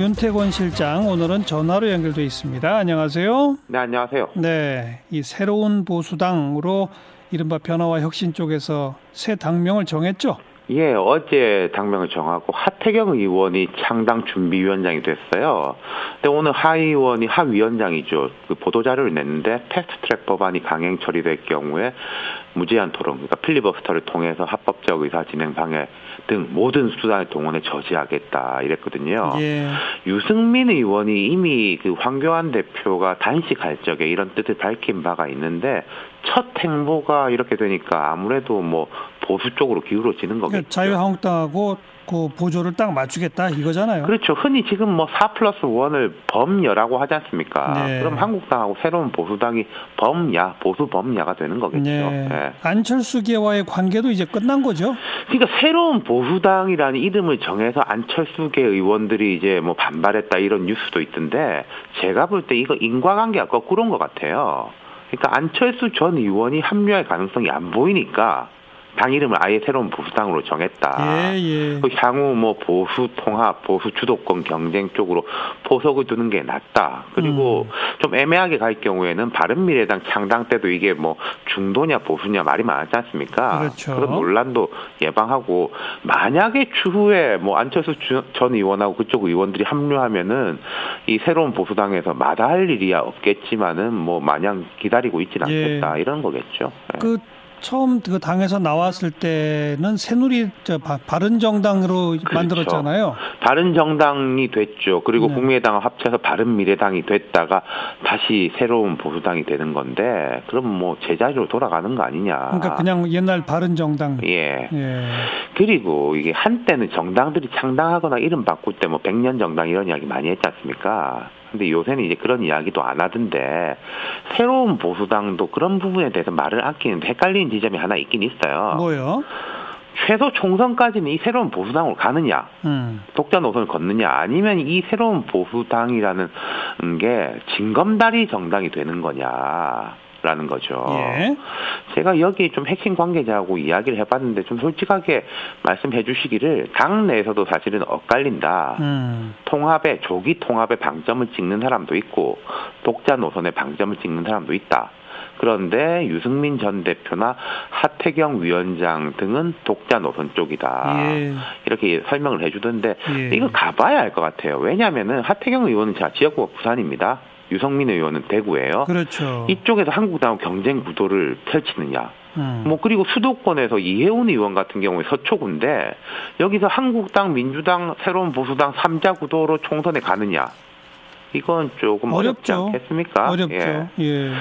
윤태권 실장 오늘은 전화로 연결돼 있습니다. 안녕하세요. 네, 안녕하세요. 네, 이 새로운 보수당으로 이른바 변화와 혁신 쪽에서 새 당명을 정했죠. 예, 어제 당명을 정하고 하태경 의원이 창당 준비위원장이 됐어요. 근데 오늘 하 의원이 하 위원장이죠. 그 보도자료를 냈는데 패스트트랙 법안이 강행 처리될 경우에 무제한 토론, 그러니까 필리버스터를 통해서 합법적 의사 진행 방해 등 모든 수단을 동원해 저지하겠다 이랬거든요. 예. 유승민 의원이 이미 그 황교안 대표가 단식할 적에 이런 뜻을 밝힌 바가 있는데 첫 행보가 이렇게 되니까 아무래도 뭐 보수 쪽으로 기울어지는 거겠죠. 그러니까 자유한국당하고 그 보조를 딱 맞추겠다 이거잖아요. 그렇죠. 흔히 지금 뭐 4 플러스 1을 범여라고 하지 않습니까? 네. 그럼 한국당하고 새로운 보수당이 범야, 보수 범야가 되는 거겠죠. 네. 예. 안철수계와의 관계도 이제 끝난 거죠. 그러니까 새로운 보수당이라는 이름을 정해서 안철수계 의원들이 이제 뭐 반발했다 이런 뉴스도 있던데 제가 볼 때 이거 인과관계가 거꾸로인 것 같아요. 그러니까 안철수 전 의원이 합류할 가능성이 안 보이니까 당 이름을 아예 새로운 보수당으로 정했다. 예, 예. 그 향후 뭐 보수 통합, 보수 주도권 경쟁 쪽으로 포석을 두는 게 낫다. 그리고 음. 좀 애매하게 갈 경우에는 바른미래당 창당 때도 이게 뭐 중도냐 보수냐 말이 많았지 않습니까? 그렇죠. 런 논란도 예방하고 만약에 추후에 뭐 안철수 주- 전 의원하고 그쪽 의원들이 합류하면은 이 새로운 보수당에서 마다할 일이야 없겠지만은 뭐 마냥 기다리고 있진 예. 않겠다 이런 거겠죠. 예. 그 처음 그 당에서 나왔을 때는 새누리 저 바, 바른정당으로 그렇죠. 만들었잖아요. 바른 정당이 됐죠. 그리고 네. 국민의당을 합쳐서 바른 미래당이 됐다가 다시 새로운 보수당이 되는 건데 그럼 뭐 제자리로 돌아가는 거 아니냐. 그러니까 그냥 옛날 바른정당. 예. 예. 그리고 이게 한때는 정당들이 창당하거나 이름 바꿀 때 뭐 백년 정당 이런 이야기 많이 했지 않습니까? 근데 요새는 이제 그런 이야기도 안 하던데 새로운 보수당도 그런 부분에 대해서 말을 아끼는데 헷갈리는 지점이 하나 있긴 있어요. 뭐요? 최소 총선까지는 이 새로운 보수당으로 가느냐 음. 독자 노선을 걷느냐 아니면 이 새로운 보수당이라는 게 징검다리 정당이 되는 거냐 라는 거죠. 예. 제가 여기 좀 핵심 관계자하고 이야기를 해봤는데 좀 솔직하게 말씀해 주시기를 당 내에서도 사실은 엇갈린다. 음. 통합에 조기 통합에 방점을 찍는 사람도 있고 독자 노선에 방점을 찍는 사람도 있다. 그런데 유승민 전 대표나 하태경 위원장 등은 독자 노선 쪽이다. 예. 이렇게 설명을 해주던데 예. 이거 가봐야 알 것 같아요. 왜냐하면은 하태경 의원은 자 지역구가 부산입니다. 유성민 의원은 대구예요. 그렇죠. 이쪽에서 한국당하고 경쟁 구도를 펼치느냐. 음. 뭐 그리고 수도권에서 이해운 의원 같은 경우에 서초구인데 여기서 한국당, 민주당, 새로운 보수당 3자 구도로 총선에 가느냐. 이건 조금 어렵지 어렵죠. 않겠습니까? 어렵죠. 예. 예.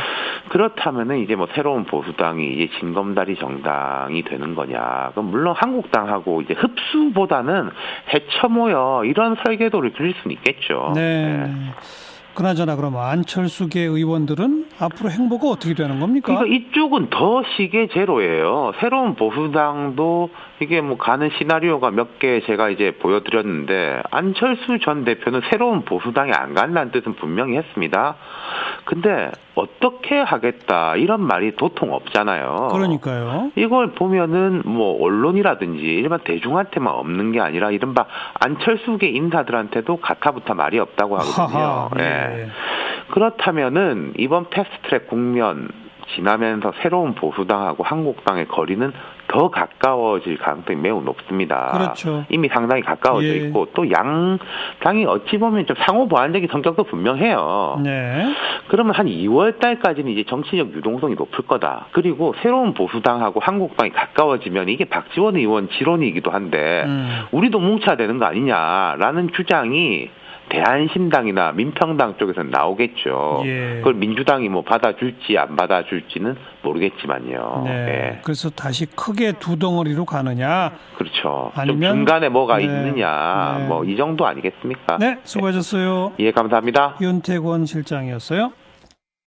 그렇다면은 이제 뭐 새로운 보수당이 이제 진검다리 정당이 되는 거냐. 그럼 물론 한국당하고 이제 흡수보다는 해쳐모여 이런 설계도를 그릴 수는 있겠죠. 네. 예. 그나저나 그럼 안철수계 의원들은 앞으로 행보가 어떻게 되는 겁니까? 그러니까 이쪽은 더 시계 제로예요. 새로운 보수당도 이게 뭐 가는 시나리오가 몇 개 제가 이제 보여드렸는데 안철수 전 대표는 새로운 보수당에 안 간다는 뜻은 분명히 했습니다. 근데 어떻게 하겠다 이런 말이 도통 없잖아요. 그러니까요. 이걸 보면은 뭐 언론이라든지 일반 대중한테만 없는 게 아니라 이른바 안철수계 인사들한테도 가타부타 말이 없다고 하거든요. 하하, 예. 예. 그렇다면은 이번 패스트트랙 국면 지나면서 새로운 보수당하고 한국당의 거리는 더 가까워질 가능성이 매우 높습니다. 그렇죠. 이미 상당히 가까워져 예. 있고 또 양 당이 어찌 보면 좀 상호 보완적인 성격도 분명해요. 네. 그러면 한 2월 달까지는 이제 정치적 유동성이 높을 거다. 그리고 새로운 보수당하고 한국당이 가까워지면 이게 박지원 의원 지론이기도 한데 음. 우리도 뭉쳐야 되는 거 아니냐라는 주장이 대한신당이나 민평당 쪽에서는 나오겠죠. 예. 그걸 민주당이 뭐 받아줄지 안 받아줄지는 모르겠지만요. 네. 예. 그래서 다시 크게 두 덩어리로 가느냐. 그렇죠. 좀 아니면- 중간에 뭐가 네. 있느냐, 네. 뭐이 정도 아니겠습니까? 네, 수고하셨어요. 예, 감사합니다. 윤태권 실장이었어요.